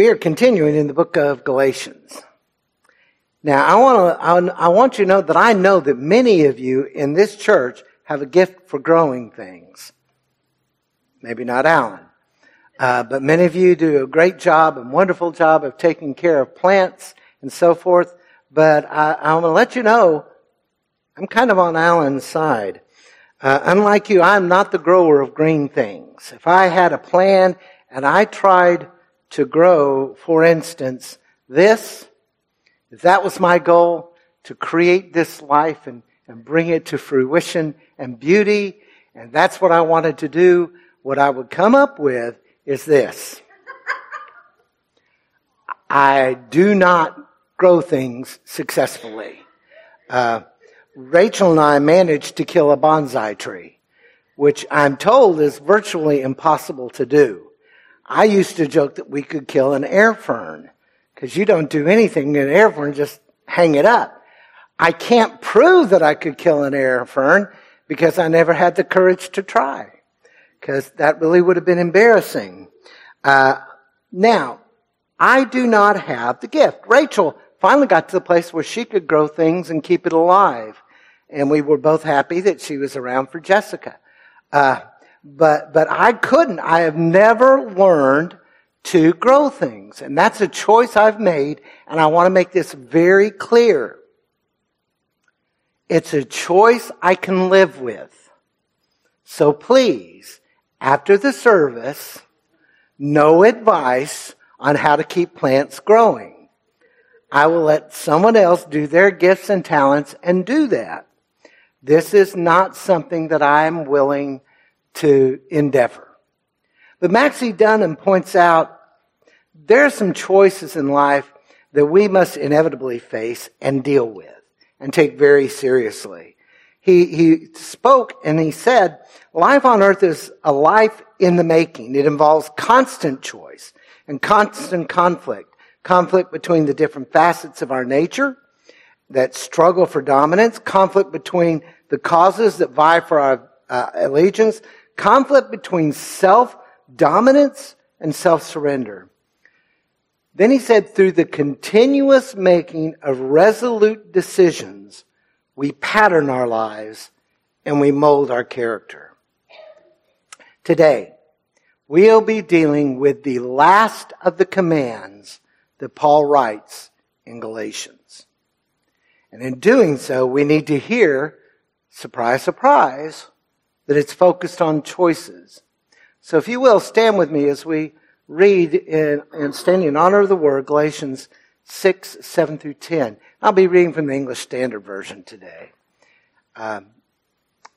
We are continuing in the book of Galatians. Now, I want to, I want you to know that I know that many of you in this church have a gift for growing things. Maybe not Alan. Uh, but many of you do a great job, a wonderful job of taking care of plants and so forth. But I, I'm going to let you know, I'm kind of on Alan's side. Uh, unlike you, I'm not the grower of green things. If I had a plan and I tried to grow, for instance, this, if that was my goal, to create this life and, and bring it to fruition and beauty, and that's what I wanted to do, what I would come up with is this. I do not grow things successfully. Uh, Rachel and I managed to kill a bonsai tree, which I'm told is virtually impossible to do. I used to joke that we could kill an air fern because you don't do anything in an air fern, just hang it up. I can't prove that I could kill an air fern because I never had the courage to try because that really would have been embarrassing. Uh, now, I do not have the gift. Rachel finally got to the place where she could grow things and keep it alive. And we were both happy that she was around for Jessica. Uh, but, but I couldn't. I have never learned to grow things. And that's a choice I've made. And I want to make this very clear. It's a choice I can live with. So please, after the service, no advice on how to keep plants growing. I will let someone else do their gifts and talents and do that. This is not something that I am willing to endeavor. But Maxie Dunnam points out there are some choices in life that we must inevitably face and deal with and take very seriously. He, he spoke and he said, life on earth is a life in the making. It involves constant choice and constant conflict. Conflict between the different facets of our nature that struggle for dominance, conflict between the causes that vie for our uh, allegiance, conflict between self-dominance and self-surrender. Then he said, through the continuous making of resolute decisions, we pattern our lives and we mold our character. Today, we'll be dealing with the last of the commands that Paul writes in Galatians. And in doing so, we need to hear, surprise, surprise, that it's focused on choices. So if you will, stand with me as we read in, and stand in honor of the word, Galatians 6, 7 through 10. I'll be reading from the English Standard Version today. Um,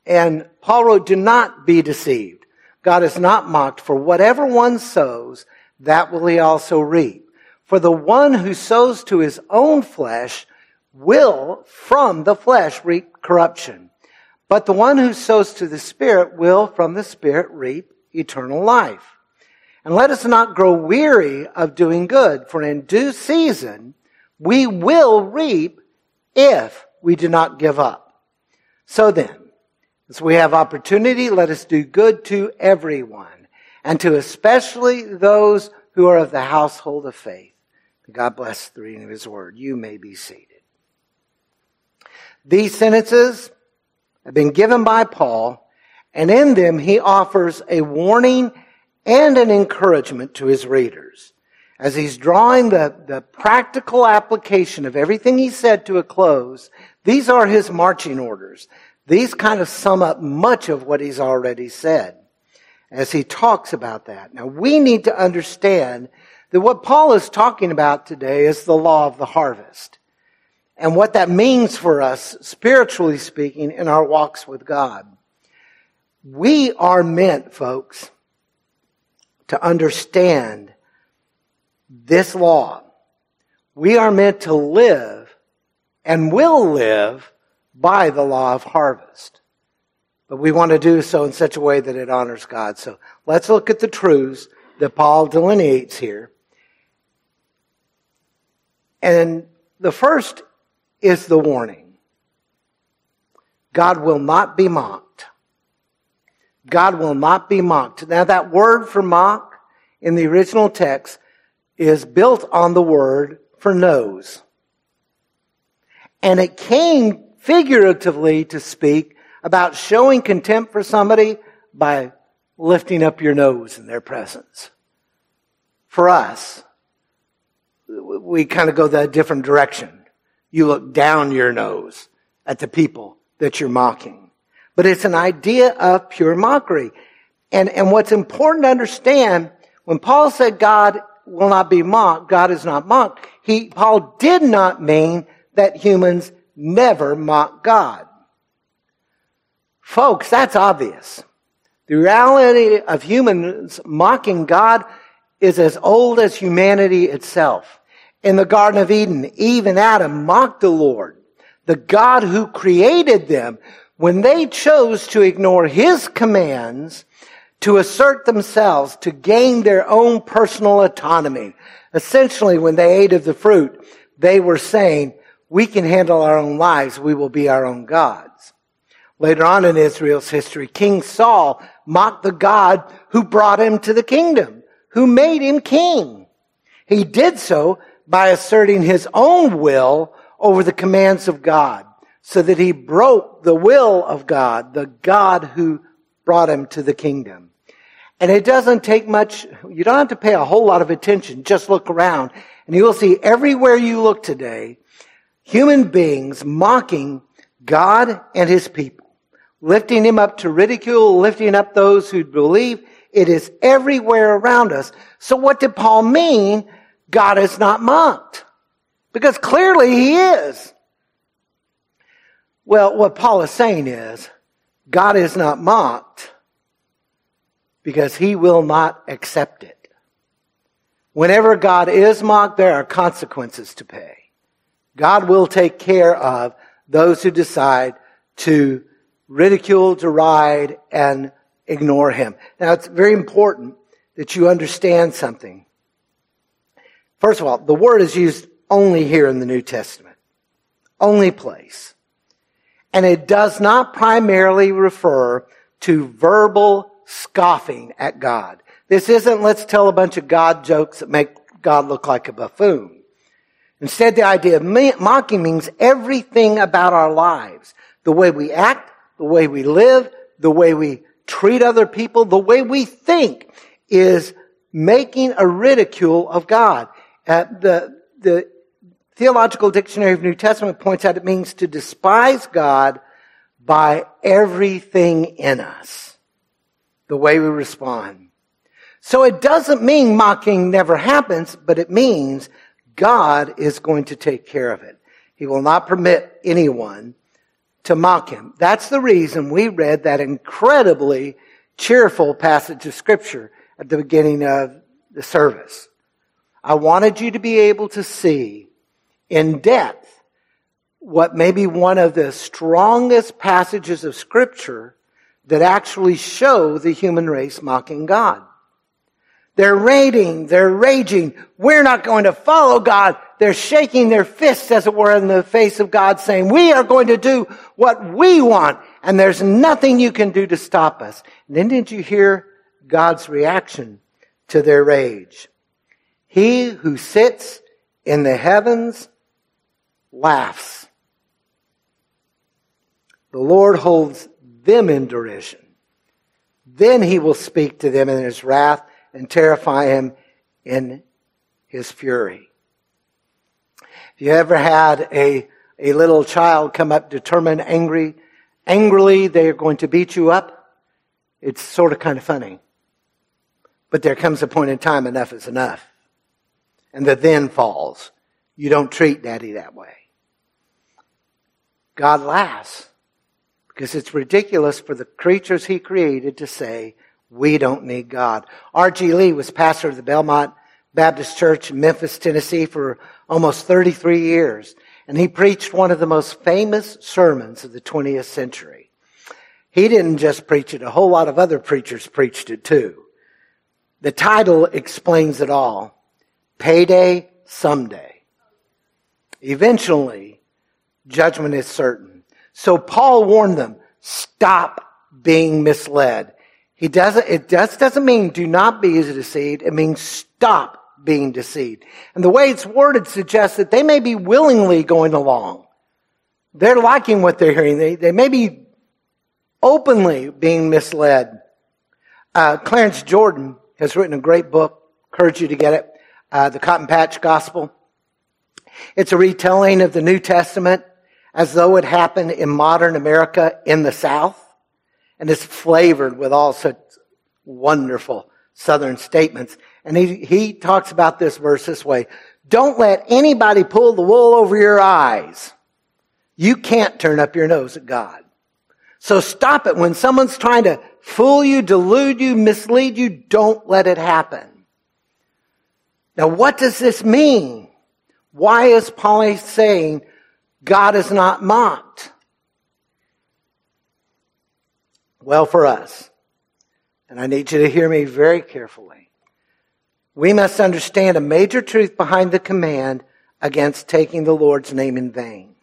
and Paul wrote, do not be deceived. God is not mocked, for whatever one sows, that will he also reap. For the one who sows to his own flesh will from the flesh reap corruption. But the one who sows to the Spirit will from the Spirit reap eternal life. And let us not grow weary of doing good, for in due season we will reap if we do not give up. So then, as we have opportunity, let us do good to everyone, and to especially those who are of the household of faith. God bless the reading of His Word. You may be seated. These sentences have been given by Paul, and in them he offers a warning and an encouragement to his readers. As he's drawing the, the practical application of everything he said to a close, these are his marching orders. These kind of sum up much of what he's already said as he talks about that. Now we need to understand that what Paul is talking about today is the law of the harvest and what that means for us, spiritually speaking, in our walks with God. We are meant, folks, to understand this law. We are meant to live and will live by the law of harvest. But we want to do so in such a way that it honors God. So let's look at the truths that Paul delineates here. And the first is the warning. God will not be mocked. God will not be mocked. Now that word for mock in the original text is built on the word for nose. And it came figuratively to speak about showing contempt for somebody by lifting up your nose in their presence. For us, we kind of go that different direction. You look down your nose at the people that you're mocking. But it's an idea of pure mockery. And, and what's important to understand, when Paul said God will not be mocked, God is not mocked, he, Paul did not mean that humans never mock God. Folks, that's obvious. The reality of humans mocking God is as old as humanity itself. In the Garden of Eden, Eve and Adam mocked the Lord, the God who created them, when they chose to ignore his commands to assert themselves, to gain their own personal autonomy. Essentially, when they ate of the fruit, they were saying, we can handle our own lives. We will be our own gods. Later on in Israel's history, King Saul mocked the God who brought him to the kingdom, who made him king. He did so by asserting his own will over the commands of God, so that he broke the will of God, the God who brought him to the kingdom. And it doesn't take much, you don't have to pay a whole lot of attention, just look around, and you will see everywhere you look today, human beings mocking God and his people lifting him up to ridicule, lifting up those who believe. It is everywhere around us. So what did Paul mean? God is not mocked. Because clearly he is. Well, what Paul is saying is, God is not mocked because he will not accept it. Whenever God is mocked, there are consequences to pay. God will take care of those who decide to ridicule, deride, and ignore him. Now, it's very important that you understand something. First of all, the word is used only here in the New Testament. Only place. And it does not primarily refer to verbal scoffing at God. This isn't let's tell a bunch of God jokes that make God look like a buffoon. Instead, the idea of mocking means everything about our lives. The way we act, the way we live, the way we treat other people, the way we think is making a ridicule of God. Uh, the, the Theological Dictionary of New Testament points out it means to despise God by everything in us. The way we respond. So it doesn't mean mocking never happens, but it means God is going to take care of it. He will not permit anyone to mock him. That's the reason we read that incredibly cheerful passage of scripture at the beginning of the service. I wanted you to be able to see in depth what may be one of the strongest passages of scripture that actually show the human race mocking God. They're raiding, they're raging. We're not going to follow God. They're shaking their fists, as it were, in the face of God, saying, we are going to do what we want, and there's nothing you can do to stop us. And then did you hear God's reaction to their rage? He who sits in the heavens laughs. The Lord holds them in derision. Then he will speak to them in his wrath and terrify him in his fury. If you ever had a, a little child come up determined, angry, angrily, they're going to beat you up, it's sort of kind of funny. But there comes a point in time enough is enough. And the then falls. You don't treat daddy that way. God laughs because it's ridiculous for the creatures he created to say, we don't need God. R.G. Lee was pastor of the Belmont Baptist Church in Memphis, Tennessee for almost 33 years. And he preached one of the most famous sermons of the 20th century. He didn't just preach it, a whole lot of other preachers preached it too. The title explains it all. Payday someday. Eventually, judgment is certain. So Paul warned them, stop being misled. He doesn't, it just doesn't mean do not be deceived. It means stop being deceived. And the way it's worded suggests that they may be willingly going along. They're liking what they're hearing. They, they may be openly being misled. Uh, Clarence Jordan has written a great book. Encourage you to get it. Uh, the Cotton Patch Gospel. It's a retelling of the New Testament as though it happened in modern America in the South. And it's flavored with all such wonderful Southern statements. And he, he talks about this verse this way. Don't let anybody pull the wool over your eyes. You can't turn up your nose at God. So stop it. When someone's trying to fool you, delude you, mislead you, don't let it happen. Now, what does this mean? Why is Paul saying God is not mocked? Well, for us, and I need you to hear me very carefully, we must understand a major truth behind the command against taking the Lord's name in vain.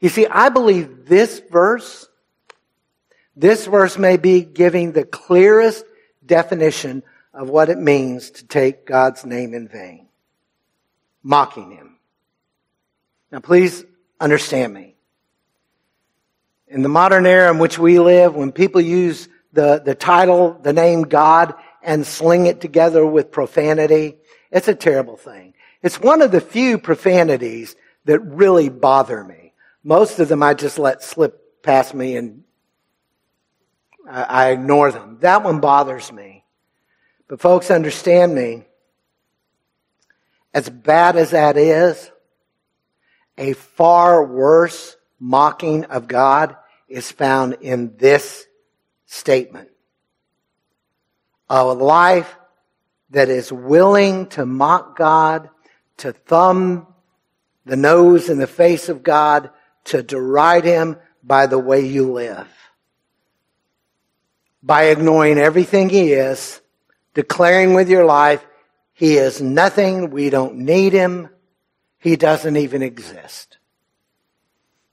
You see, I believe this verse, this verse may be giving the clearest definition of what it means to take God's name in vain. Mocking Him. Now please understand me. In the modern era in which we live, when people use the, the title, the name God, and sling it together with profanity, it's a terrible thing. It's one of the few profanities that really bother me. Most of them I just let slip past me and I, ignore them. That one bothers me. But folks, understand me. As bad as that is, a far worse mocking of God is found in this statement. A life that is willing to mock God, to thumb the nose in the face of God, to deride Him by the way you live. By ignoring everything He is, declaring with your life, He is nothing, we don't need Him, He doesn't even exist.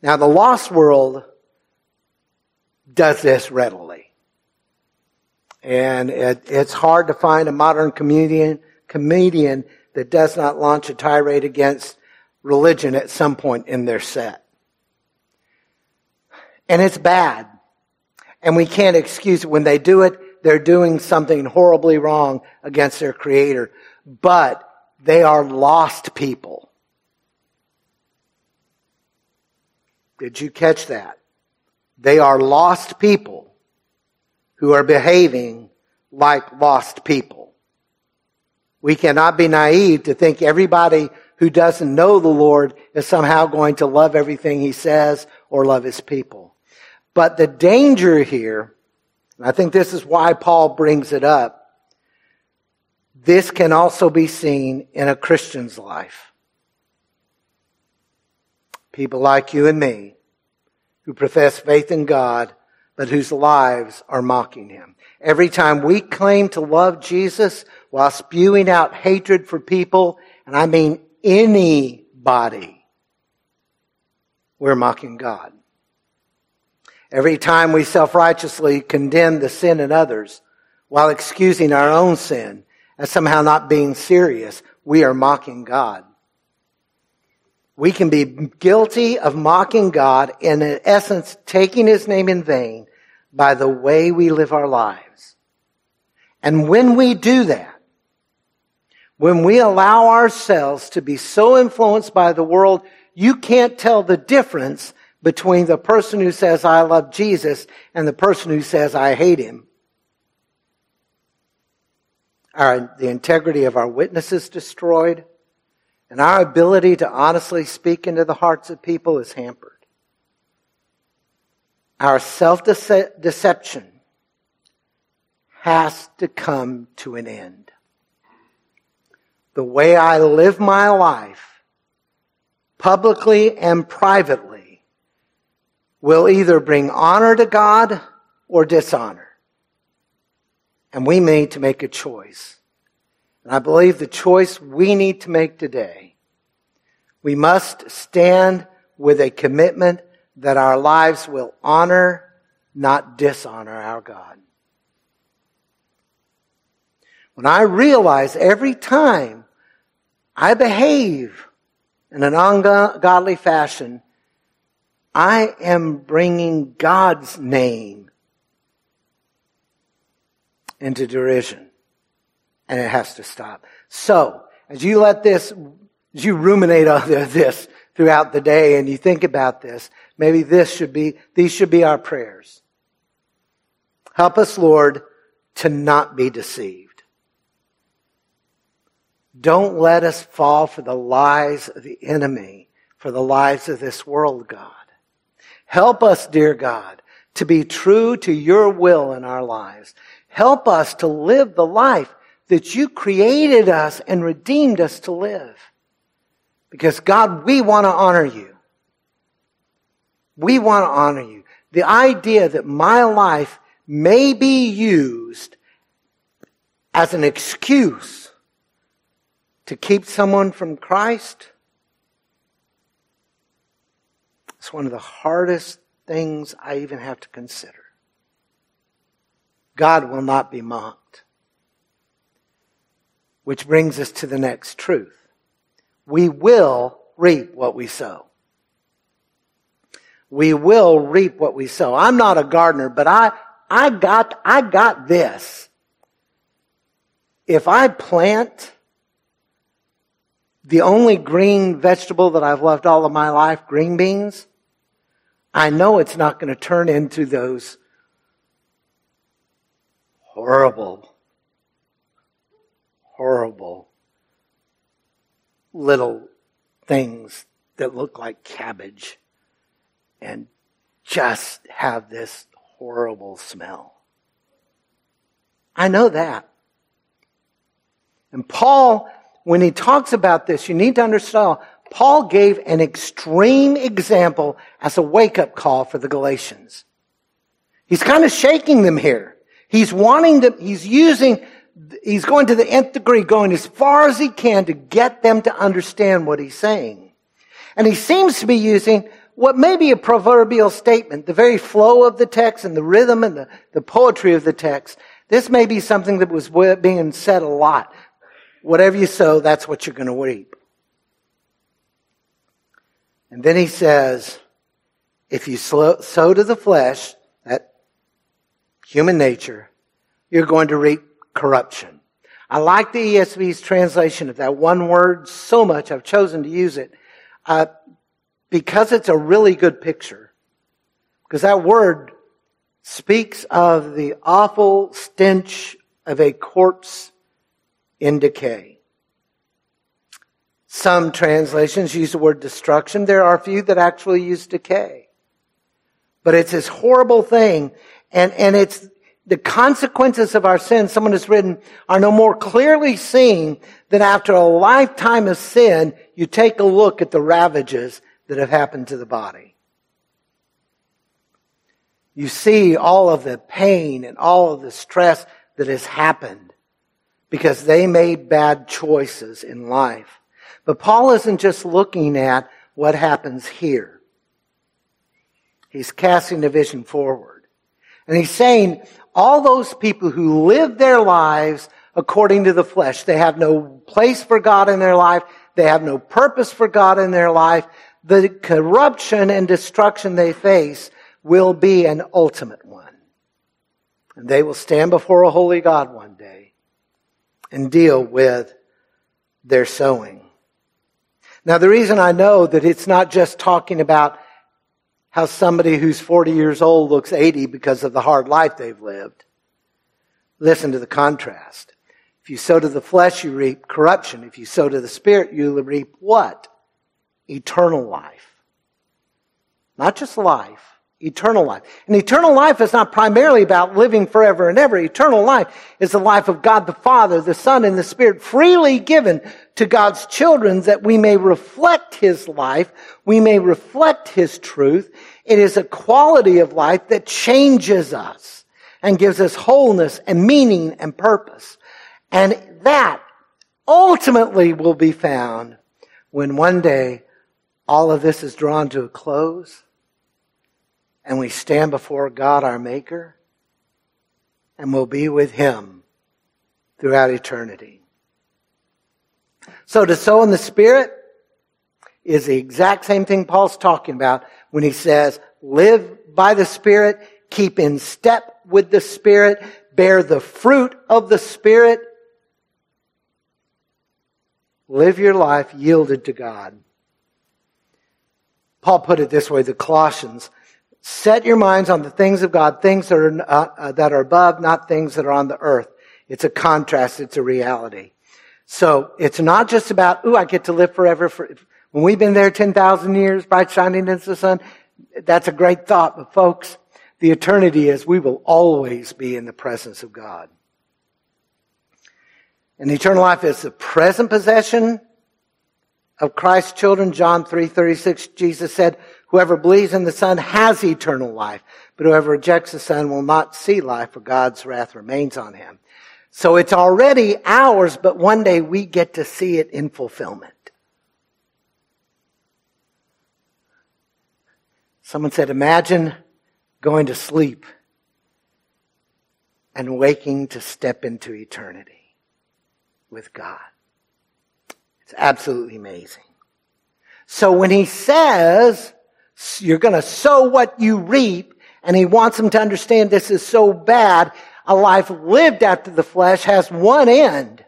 Now the lost world does this readily. And it, it's hard to find a modern comedian, comedian that does not launch a tirade against religion at some point in their set. And it's bad. And we can't excuse it. When they do it, they're doing something horribly wrong against their creator. But they are lost people. Did you catch that? They are lost people who are behaving like lost people. We cannot be naive to think everybody who doesn't know the Lord is somehow going to love everything he says or love his people. But the danger here, and I think this is why Paul brings it up, this can also be seen in a Christian's life. People like you and me who profess faith in God, but whose lives are mocking him. Every time we claim to love Jesus while spewing out hatred for people, and I mean anybody, we're mocking God. Every time we self-righteously condemn the sin in others while excusing our own sin as somehow not being serious, we are mocking God. We can be guilty of mocking God and in essence taking his name in vain by the way we live our lives. And when we do that, when we allow ourselves to be so influenced by the world, you can't tell the difference between the person who says, I love Jesus, and the person who says, I hate him. Our, the integrity of our witness is destroyed, and our ability to honestly speak into the hearts of people is hampered. Our self deception has to come to an end. The way I live my life, publicly and privately, will either bring honor to God or dishonor. And we need to make a choice. And I believe the choice we need to make today, we must stand with a commitment that our lives will honor, not dishonor our God. when I realize every time I behave in an ungodly fashion, I am bringing God's name into derision. And it has to stop. So, as you let this, as you ruminate on this throughout the day and you think about this, maybe this should be, these should be our prayers. Help us, Lord, to not be deceived. Don't let us fall for the lies of the enemy, for the lies of this world, God. Help us, dear God, to be true to your will in our lives. Help us to live the life that you created us and redeemed us to live. Because God, we want to honor you. We want to honor you. The idea that my life may be used as an excuse to keep someone from Christ, it's one of the hardest things I even have to consider. God will not be mocked. Which brings us to the next truth. We will reap what we sow we will reap what we sow. I'm not a gardener, but I, I got, I got this. If I plant the only green vegetable that I've loved all of my life, green beans, I know it's not going to turn into those horrible, horrible little things that look like cabbage and just have this horrible smell. I know that. And Paul, when he talks about this, you need to understand, Paul gave an extreme example as a wake up call for the Galatians. He's kind of shaking them here. He's wanting to, he's using, he's going to the nth degree, going as far as he can to get them to understand what he's saying. And he seems to be using what may be a proverbial statement, the very flow of the text and the rhythm and the, the poetry of the text, this may be something that was being said a lot. Whatever you sow, that's what you're going to reap. And then he says, if you sow to the flesh, that human nature, you're going to reap corruption. I like the ESV's translation of that one word so much, I've chosen to use it. Uh, because it's a really good picture. Because that word speaks of the awful stench of a corpse in decay. Some translations use the word destruction. There are a few that actually use decay. But it's this horrible thing. And, and it's the consequences of our sin, someone has written, are no more clearly seen than after a lifetime of sin, you take a look at the ravages that have happened to the body. You see all of the pain and all of the stress that has happened because they made bad choices in life. But Paul isn't just looking at what happens here. He's casting the vision forward. And he's saying all those people who live their lives according to the flesh, they have no place for God in their life. They have no purpose for God in their life the corruption and destruction they face will be an ultimate one. And they will stand before a holy God one day and deal with their sowing. Now, the reason I know that it's not just talking about how somebody who's 40 years old looks 80 because of the hard life they've lived. Listen to the contrast. If you sow to the flesh, you reap corruption. If you sow to the spirit, you reap what? eternal life. Not just life, eternal life. And eternal life is not primarily about living forever and ever. Eternal life is the life of God the Father, the Son, and the Spirit freely given to God's children that we may reflect His life, we may reflect His truth. It is a quality of life that changes us and gives us wholeness and meaning and purpose. And that ultimately will be found when one day all of this is drawn to a close and we stand before God our Maker and we'll be with Him throughout eternity. So to sow in the Spirit is the exact same thing Paul's talking about when he says, live by the Spirit, keep in step with the Spirit, bear the fruit of the Spirit, live your life yielded to God. Paul put it this way, the Colossians, set your minds on the things of God, things that are, uh, that are above, not things that are on the earth. It's a contrast, it's a reality. So it's not just about, ooh, I get to live forever. For, when we've been there 10,000 years, bright shining as the sun, that's a great thought. But folks, the eternity is we will always be in the presence of God. And eternal life is the present possession of Christ's children. John 3:36 Jesus said, "Whoever believes in the Son has eternal life, but whoever rejects the Son will not see life, for God's wrath remains on him." So it's already ours, but one day we get to see it in fulfillment. Someone said, imagine going to sleep and waking to step into eternity with God. It's absolutely amazing. So when he says, you're going to sow what you reap, and he wants them to understand this is so bad, a life lived after the flesh has one end.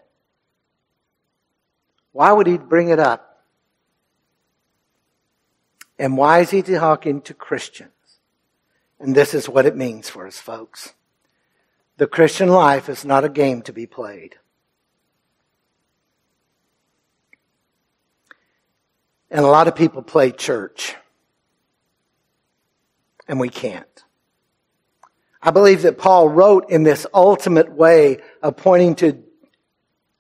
Why would he bring it up? And why is he talking to Christians? And this is what it means for us, folks. The Christian life is not a game to be played. And a lot of people play church. And we can't. I believe that Paul wrote in this ultimate way of pointing to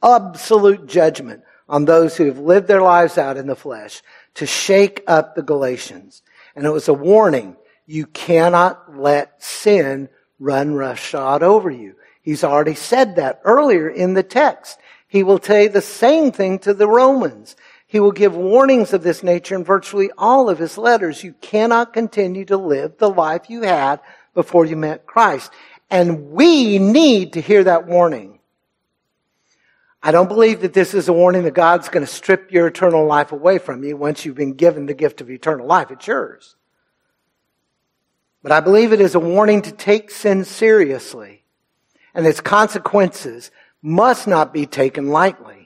absolute judgment on those who have lived their lives out in the flesh to shake up the Galatians. And it was a warning. You cannot let sin run roughshod over you. He's already said that earlier in the text. He will say the same thing to the Romans. He will give warnings of this nature in virtually all of his letters. You cannot continue to live the life you had before you met Christ. And we need to hear that warning. I don't believe that this is a warning that God's going to strip your eternal life away from you once you've been given the gift of eternal life. It's yours. But I believe it is a warning to take sin seriously, and its consequences must not be taken lightly.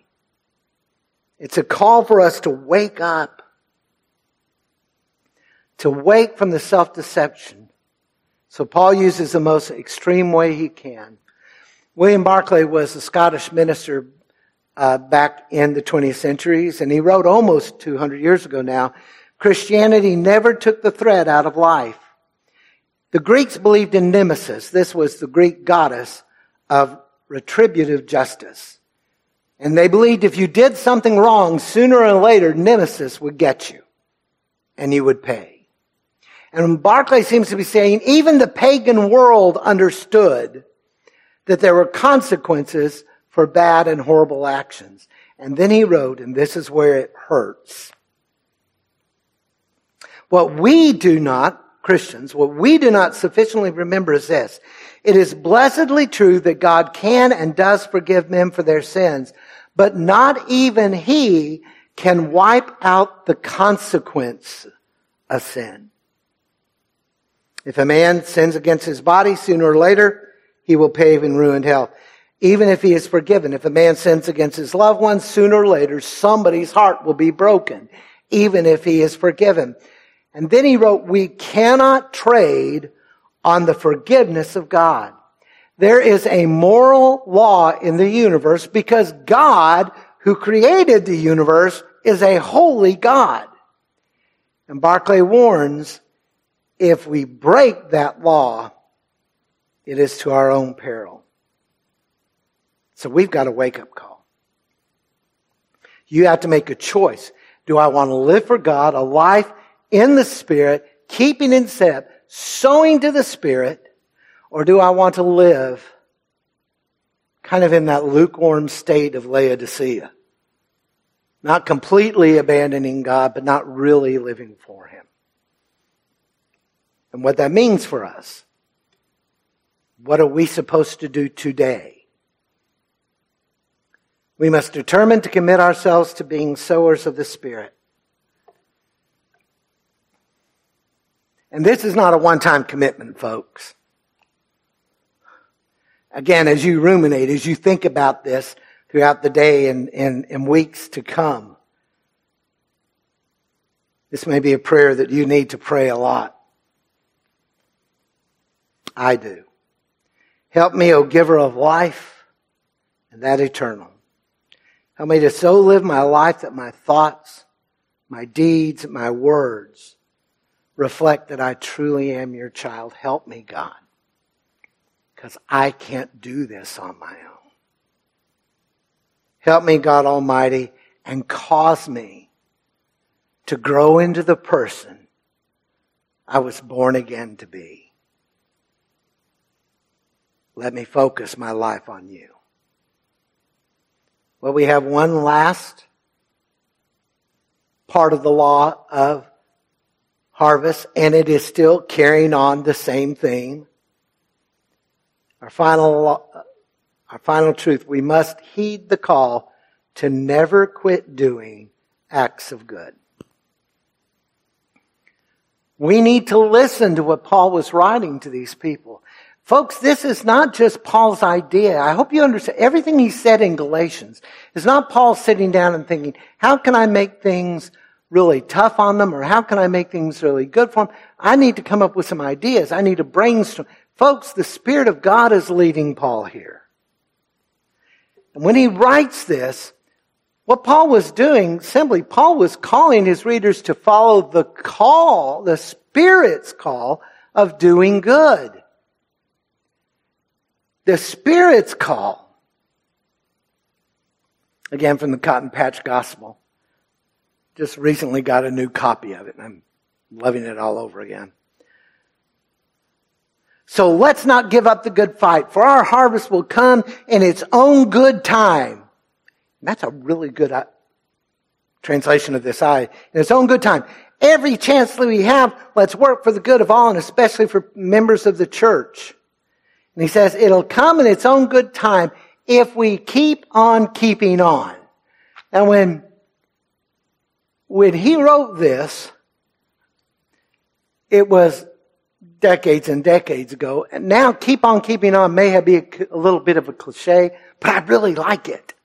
It's a call for us to wake up, to wake from the self deception. So Paul uses the most extreme way he can. William Barclay was a Scottish minister uh, back in the 20th centuries, and he wrote almost 200 years ago now, Christianity never took the thread out of life. The Greeks believed in Nemesis. This was the Greek goddess of retributive justice. And they believed if you did something wrong, sooner or later, Nemesis would get you. And you would pay. And Barclay seems to be saying even the pagan world understood that there were consequences for bad and horrible actions. And then he wrote, and this is where it hurts. What we do not, Christians, what we do not sufficiently remember is this. It is blessedly true that God can and does forgive men for their sins, but not even he can wipe out the consequence of sin. If a man sins against his body, sooner or later, he will pay in ruined hell even if he is forgiven. If a man sins against his loved ones, sooner or later, somebody's heart will be broken, even if he is forgiven. And then he wrote, we cannot trade on the forgiveness of God. There is a moral law in the universe because God, who created the universe, is a holy God. And Barclay warns, if we break that law, it is to our own peril. So we've got a wake up call. You have to make a choice. Do I want to live for God, a life in the Spirit, keeping in step, sowing to the Spirit, or do I want to live kind of in that lukewarm state of Laodicea? Not completely abandoning God, but not really living for Him. And what that means for us. What are we supposed to do today? We must determine to commit ourselves to being sowers of the Spirit. And this is not a one-time commitment, folks. Again, as you ruminate, as you think about this throughout the day and, and, and weeks to come, this may be a prayer that you need to pray a lot. I do. Help me, O giver of life and that eternal. Help me to so live my life that my thoughts, my deeds, my words reflect that I truly am your child. Help me, God. Because I can't do this on my own. Help me, God Almighty, and cause me to grow into the person I was born again to be. Let me focus my life on you. Well, we have one last part of the law of harvest, and it is still carrying on the same theme. Our final, our final truth, we must heed the call to never quit doing acts of good. We need to listen to what Paul was writing to these people. Folks, this is not just Paul's idea. I hope you understand. Everything he said in Galatians is not Paul sitting down and thinking, how can I make things really tough on them or how can I make things really good for them? I need to come up with some ideas. I need to brainstorm. Folks, the Spirit of God is leading Paul here. And when he writes this, what Paul was doing, simply, Paul was calling his readers to follow the call, the Spirit's call of doing good the Spirit's call. Again, from the Cotton Patch Gospel. Just recently got a new copy of it, and I'm loving it all over again. So let's not give up the good fight, for our harvest will come in its own good time. And that's a really good uh, translation of this I. In its own good time. Every chance that we have, let's work for the good of all, and especially for members of the church. And he says, it'll come in its own good time if we keep on keeping on. And when, when he wrote this, it was decades and decades ago. And now keep on keeping on may be a, a little bit of a cliche, but I really like it.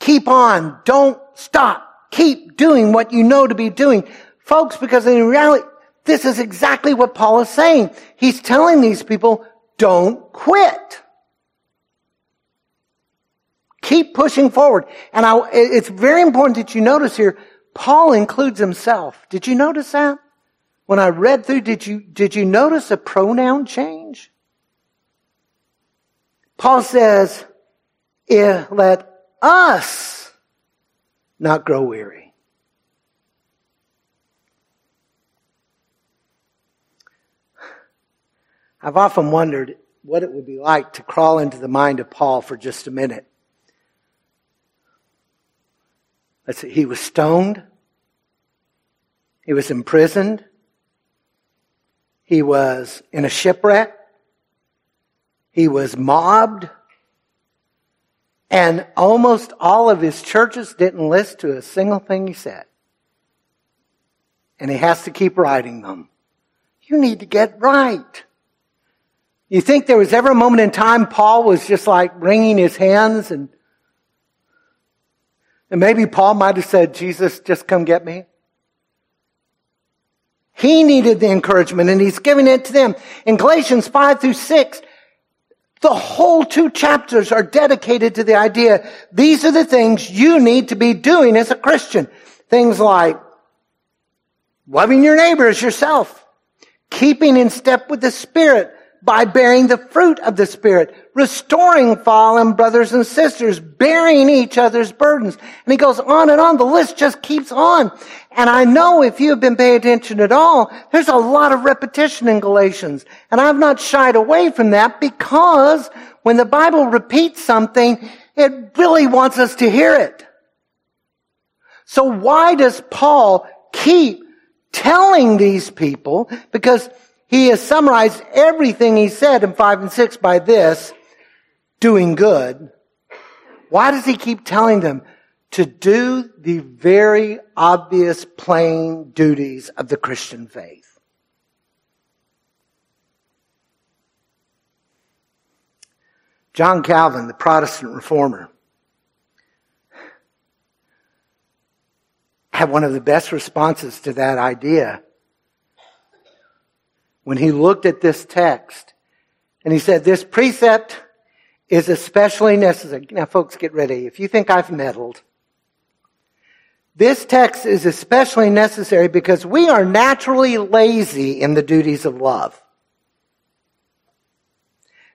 Keep on. Don't stop. Keep doing what you know to be doing. Folks, because in reality, this is exactly what Paul is saying. He's telling these people, don't quit. Keep pushing forward. And I, it's very important that you notice here, Paul includes himself. Did you notice that? When I read through, did you, did you notice a pronoun change? Paul says, eh, let us not grow weary. I've often wondered what it would be like to crawl into the mind of Paul for just a minute. Let's see, he was stoned. He was imprisoned. He was in a shipwreck. He was mobbed. And almost all of his churches didn't listen to a single thing he said. And he has to keep writing them. You need to get right. You think there was ever a moment in time Paul was just like wringing his hands and and maybe Paul might have said, Jesus, just come get me. He needed the encouragement and he's giving it to them. In Galatians 5 through 6, the whole two chapters are dedicated to the idea these are the things you need to be doing as a Christian. Things like loving your neighbor as yourself, keeping in step with the Spirit, by bearing the fruit of the Spirit, restoring fallen brothers and sisters, bearing each other's burdens. And he goes on and on. The list just keeps on. And I know if you've been paying attention at all, there's a lot of repetition in Galatians. And I've not shied away from that because when the Bible repeats something, it really wants us to hear it. So why does Paul keep telling these people? Because he has summarized everything he said in 5 and 6 by this, doing good Why does he keep telling them to do the very obvious, plain duties of the Christian faith? John Calvin, the Protestant reformer, had one of the best responses to that idea when he looked at this text and he said, This precept is especially necessary. Now, folks, get ready. If you think I've meddled, this text is especially necessary because we are naturally lazy in the duties of love.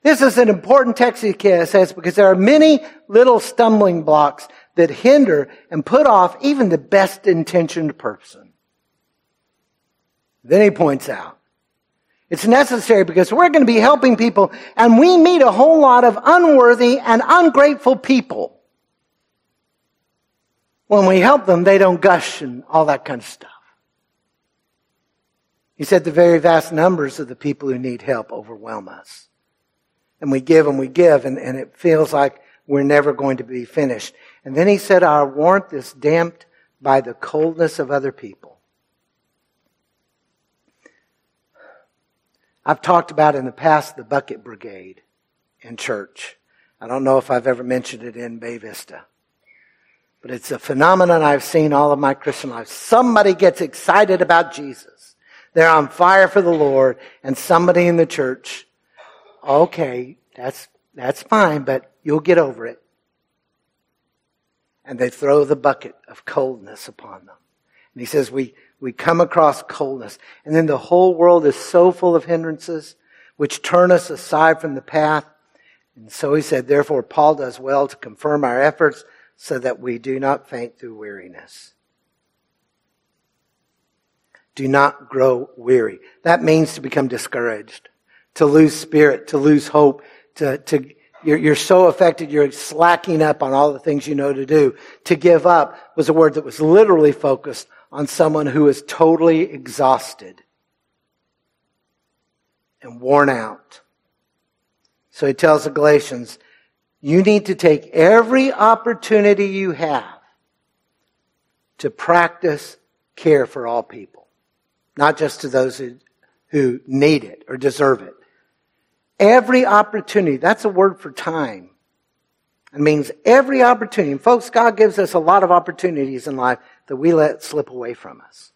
This is an important text, he says, because there are many little stumbling blocks that hinder and put off even the best intentioned person. Then he points out, it's necessary because we're going to be helping people and we meet a whole lot of unworthy and ungrateful people. When we help them, they don't gush and all that kind of stuff. He said the very vast numbers of the people who need help overwhelm us. And we give and we give and, and it feels like we're never going to be finished. And then he said our warmth is damped by the coldness of other people. I've talked about in the past the bucket brigade in church. I don't know if I've ever mentioned it in Bay Vista. But it's a phenomenon I've seen all of my Christian life. Somebody gets excited about Jesus. They're on fire for the Lord and somebody in the church, okay, that's, that's fine, but you'll get over it. And they throw the bucket of coldness upon them. And he says, we, we come across coldness. And then the whole world is so full of hindrances which turn us aside from the path. And so he said, therefore, Paul does well to confirm our efforts so that we do not faint through weariness. Do not grow weary. That means to become discouraged, to lose spirit, to lose hope, to, to you're, you're so affected, you're slacking up on all the things you know to do. To give up was a word that was literally focused on someone who is totally exhausted and worn out. So he tells the Galatians, you need to take every opportunity you have to practice care for all people, not just to those who, who need it or deserve it. Every opportunity, that's a word for time. It means every opportunity. And folks, God gives us a lot of opportunities in life that we let slip away from us.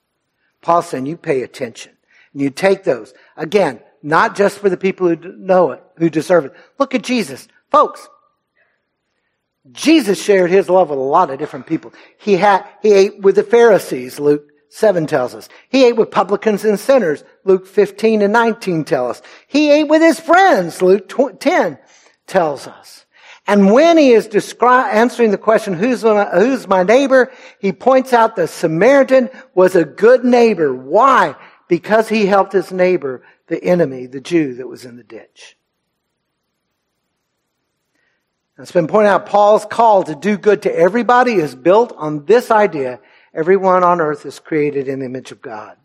Paul saying you pay attention and you take those. Again, not just for the people who know it, who deserve it. Look at Jesus. Folks, Jesus shared his love with a lot of different people. He had, he ate with the Pharisees, Luke 7 tells us. He ate with publicans and sinners, Luke 15 and 19 tell us. He ate with his friends, Luke 10 tells us. And when he is descri- answering the question, who's my, who's my neighbor? He points out the Samaritan was a good neighbor. Why? Because he helped his neighbor, the enemy, the Jew that was in the ditch. It's been pointed out Paul's call to do good to everybody is built on this idea. Everyone on earth is created in the image of God.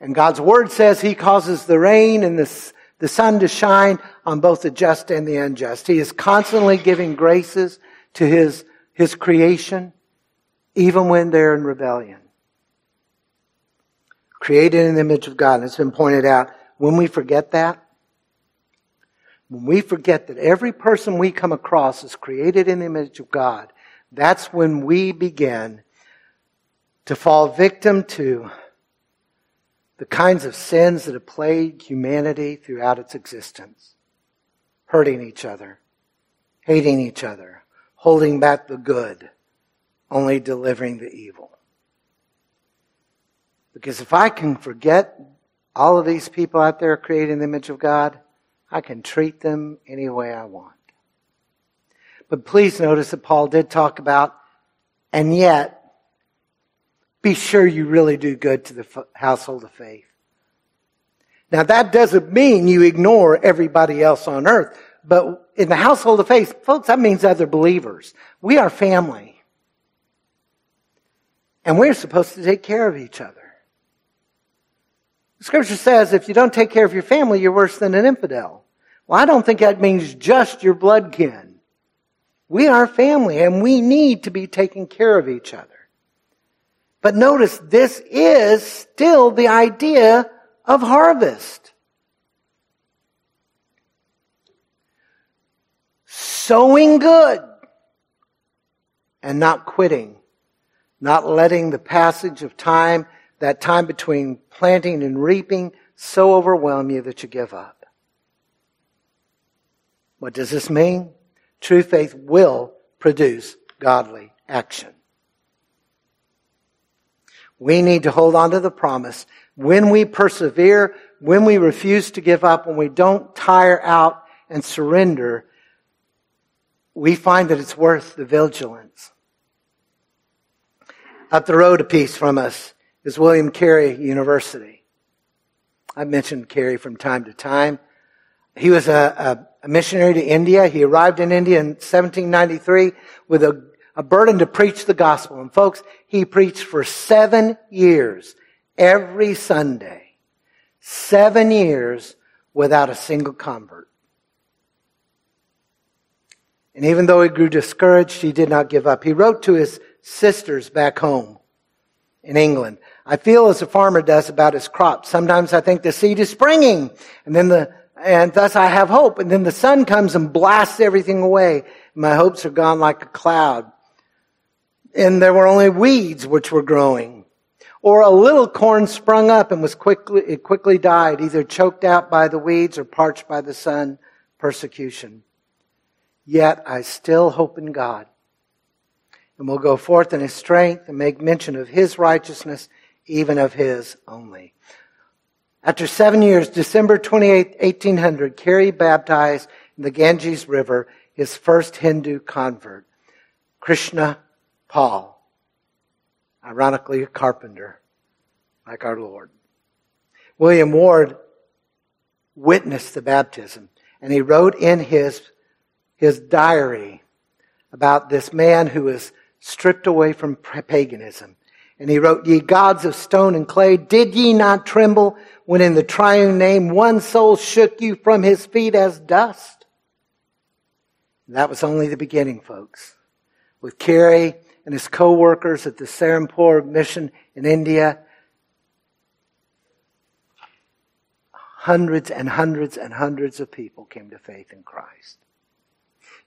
And God's word says he causes the rain and the, the sun to shine on both the just and the unjust. He is constantly giving graces to his, his creation, even when they're in rebellion. Created in the image of God. And it's been pointed out, when we forget that, when we forget that every person we come across is created in the image of God, that's when we begin to fall victim to the kinds of sins that have plagued humanity throughout its existence. Hurting each other, hating each other, holding back the good, only delivering the evil. Because if I can forget all of these people out there created in the image of God, I can treat them any way I want. But please notice that Paul did talk about, and yet, be sure you really do good to the household of faith. Now that doesn't mean you ignore everybody else on earth, but in the household of faith, folks, that means other believers. We are family. And we're supposed to take care of each other. The Scripture says if you don't take care of your family, you're worse than an infidel. Well, I don't think that means just your blood kin. We are family and we need to be taking care of each other. But notice this is still the idea of harvest. Sowing good and not quitting, not letting the passage of time, that time between planting and reaping, so overwhelm you that you give up. What does this mean? True faith will produce godly action. We need to hold on to the promise. When we persevere, when we refuse to give up, when we don't tire out and surrender, we find that it's worth the vigilance. Up the road a piece from us is William Carey University. I've mentioned Carey from time to time. He was a, a, a missionary to India. He arrived in India in 1793 with a, a burden to preach the gospel. And folks, he preached for seven years, every Sunday. Seven years without a single convert. And even though he grew discouraged, he did not give up. He wrote to his sisters back home in England. I feel as a farmer does about his crops. Sometimes I think the seed is springing and then the, and thus I have hope. And then the sun comes and blasts everything away. My hopes are gone like a cloud. And there were only weeds which were growing. Or a little corn sprung up and was quickly, it quickly died, either choked out by the weeds or parched by the sun, persecution. Yet I still hope in God and will go forth in his strength and make mention of his righteousness, even of his only. After seven years, December 28, 1800, Carey baptized in the Ganges River his first Hindu convert, Krishna Pal, ironically a carpenter, like our Lord. William Ward witnessed the baptism, and he wrote in his, his diary about this man who was stripped away from paganism. And he wrote, Ye gods of stone and clay, did ye not tremble when in the triune name one soul shook you from his feet as dust? And that was only the beginning, folks. With Carey and his co-workers at the Serampore mission in India, hundreds and hundreds and hundreds of people came to faith in Christ.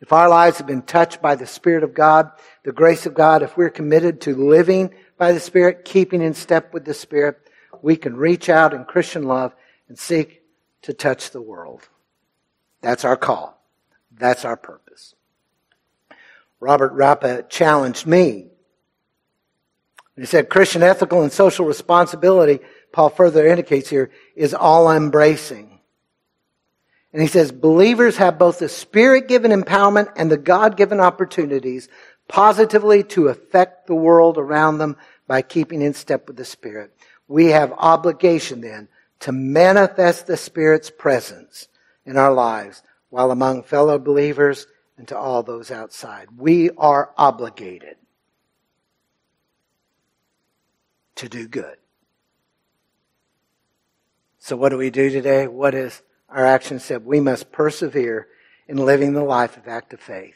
If our lives have been touched by the Spirit of God, the grace of God, if we're committed to living by the Spirit, keeping in step with the Spirit, we can reach out in Christian love and seek to touch the world. That's our call. That's our purpose. Robert Rapa challenged me. He said Christian ethical and social responsibility, Paul further indicates here, is all embracing. And he says, believers have both the spirit given empowerment and the God given opportunities positively to affect the world around them by keeping in step with the Spirit. We have obligation then to manifest the Spirit's presence in our lives while among fellow believers and to all those outside. We are obligated to do good. So what do we do today? What is our action step? we must persevere in living the life of active faith.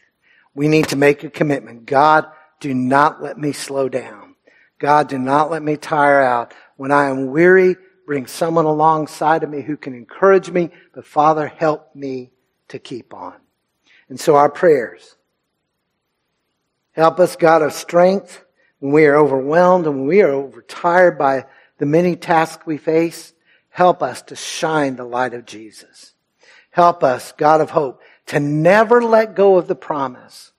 We need to make a commitment. God, do not let me slow down. God, do not let me tire out. When I am weary, bring someone alongside of me who can encourage me. But Father, help me to keep on. And so our prayers. Help us, God of strength, when we are overwhelmed and when we are overtired by the many tasks we face. Help us to shine the light of Jesus. Help us, God of hope, to never let go of the promise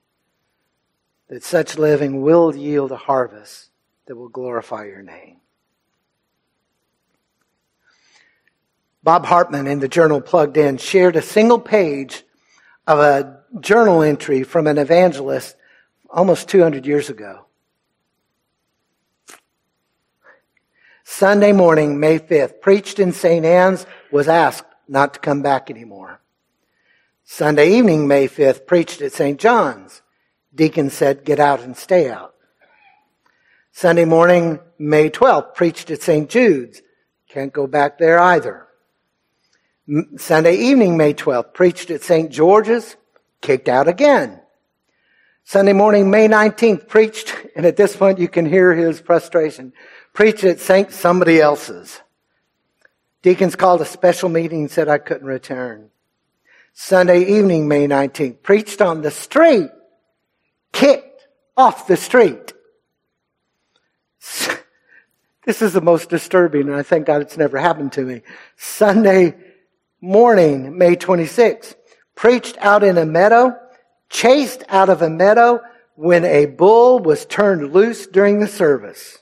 that such living will yield a harvest that will glorify your name. Bob Hartman in the journal Plugged In shared a single page of a journal entry from an evangelist almost 200 years ago. Sunday morning, May 5th, preached in St. Anne's, was asked not to come back anymore. Sunday evening, May 5th, preached at St. John's. Deacon said, get out and stay out. Sunday morning, May 12th, preached at St. Jude's. Can't go back there either. Sunday evening, May 12th, preached at St. George's. Kicked out again. Sunday morning, May 19th, preached, and at this point you can hear his frustration, preached at St. Somebody Else's. Deacons called a special meeting and said I couldn't return. Sunday evening, May 19th, preached on the street, kicked off the street. This is the most disturbing, and I thank God it's never happened to me. Sunday morning, May 26th, preached out in a meadow, chased out of a meadow when a bull was turned loose during the service.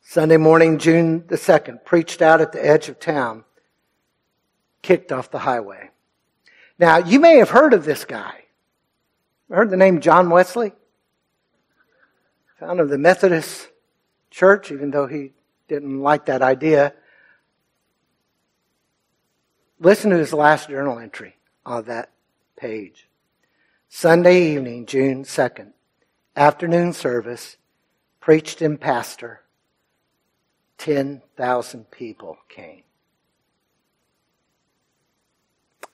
Sunday morning, June the 2nd, preached out at the edge of town, kicked off the highway. Now, you may have heard of this guy. Heard the name John Wesley? Founder of the Methodist Church, even though he didn't like that idea. Listen to his last journal entry on that page. Sunday evening, June 2nd, afternoon service, preached in pasture. 10,000 people came.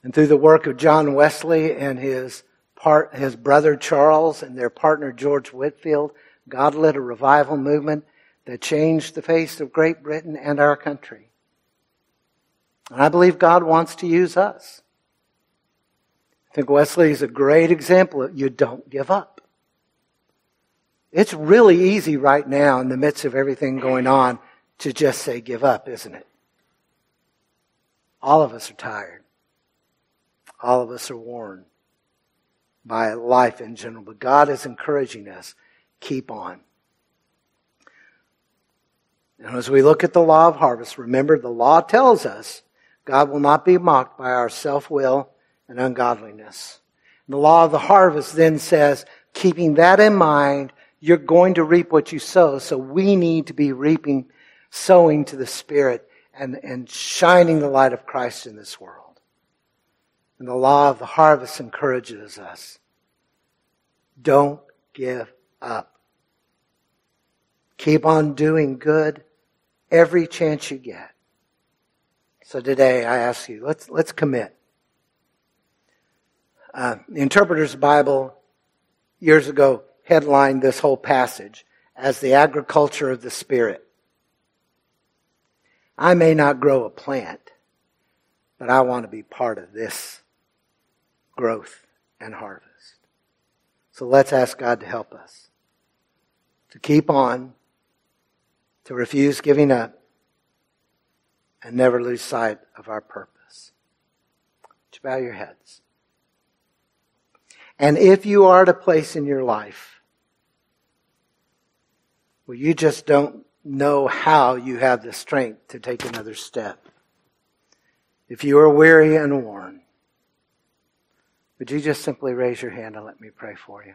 And through the work of John Wesley and his part, his brother Charles and their partner George Whitefield, God led a revival movement that changed the face of Great Britain and our country. I believe God wants to use us. I think Wesley is a great example of you don't give up. It's really easy right now in the midst of everything going on to just say give up, isn't it? All of us are tired. All of us are worn by life in general, but God is encouraging us keep on. And as we look at the law of harvest, remember the law tells us God will not be mocked by our self will and ungodliness. The law of the harvest then says, keeping that in mind, you're going to reap what you sow. So we need to be reaping, sowing to the Spirit and, and shining the light of Christ in this world. And the law of the harvest encourages us. Don't give up. Keep on doing good every chance you get. So today I ask you, let's, let's commit. Uh, the Interpreter's Bible years ago headlined this whole passage as the agriculture of the Spirit. I may not grow a plant, but I want to be part of this growth and harvest. So let's ask God to help us to keep on, to refuse giving up, and never lose sight of our purpose. To you bow your heads? And if you are at a place in your life where you just don't know how you have the strength to take another step, if you are weary and worn, would you just simply raise your hand and let me pray for you?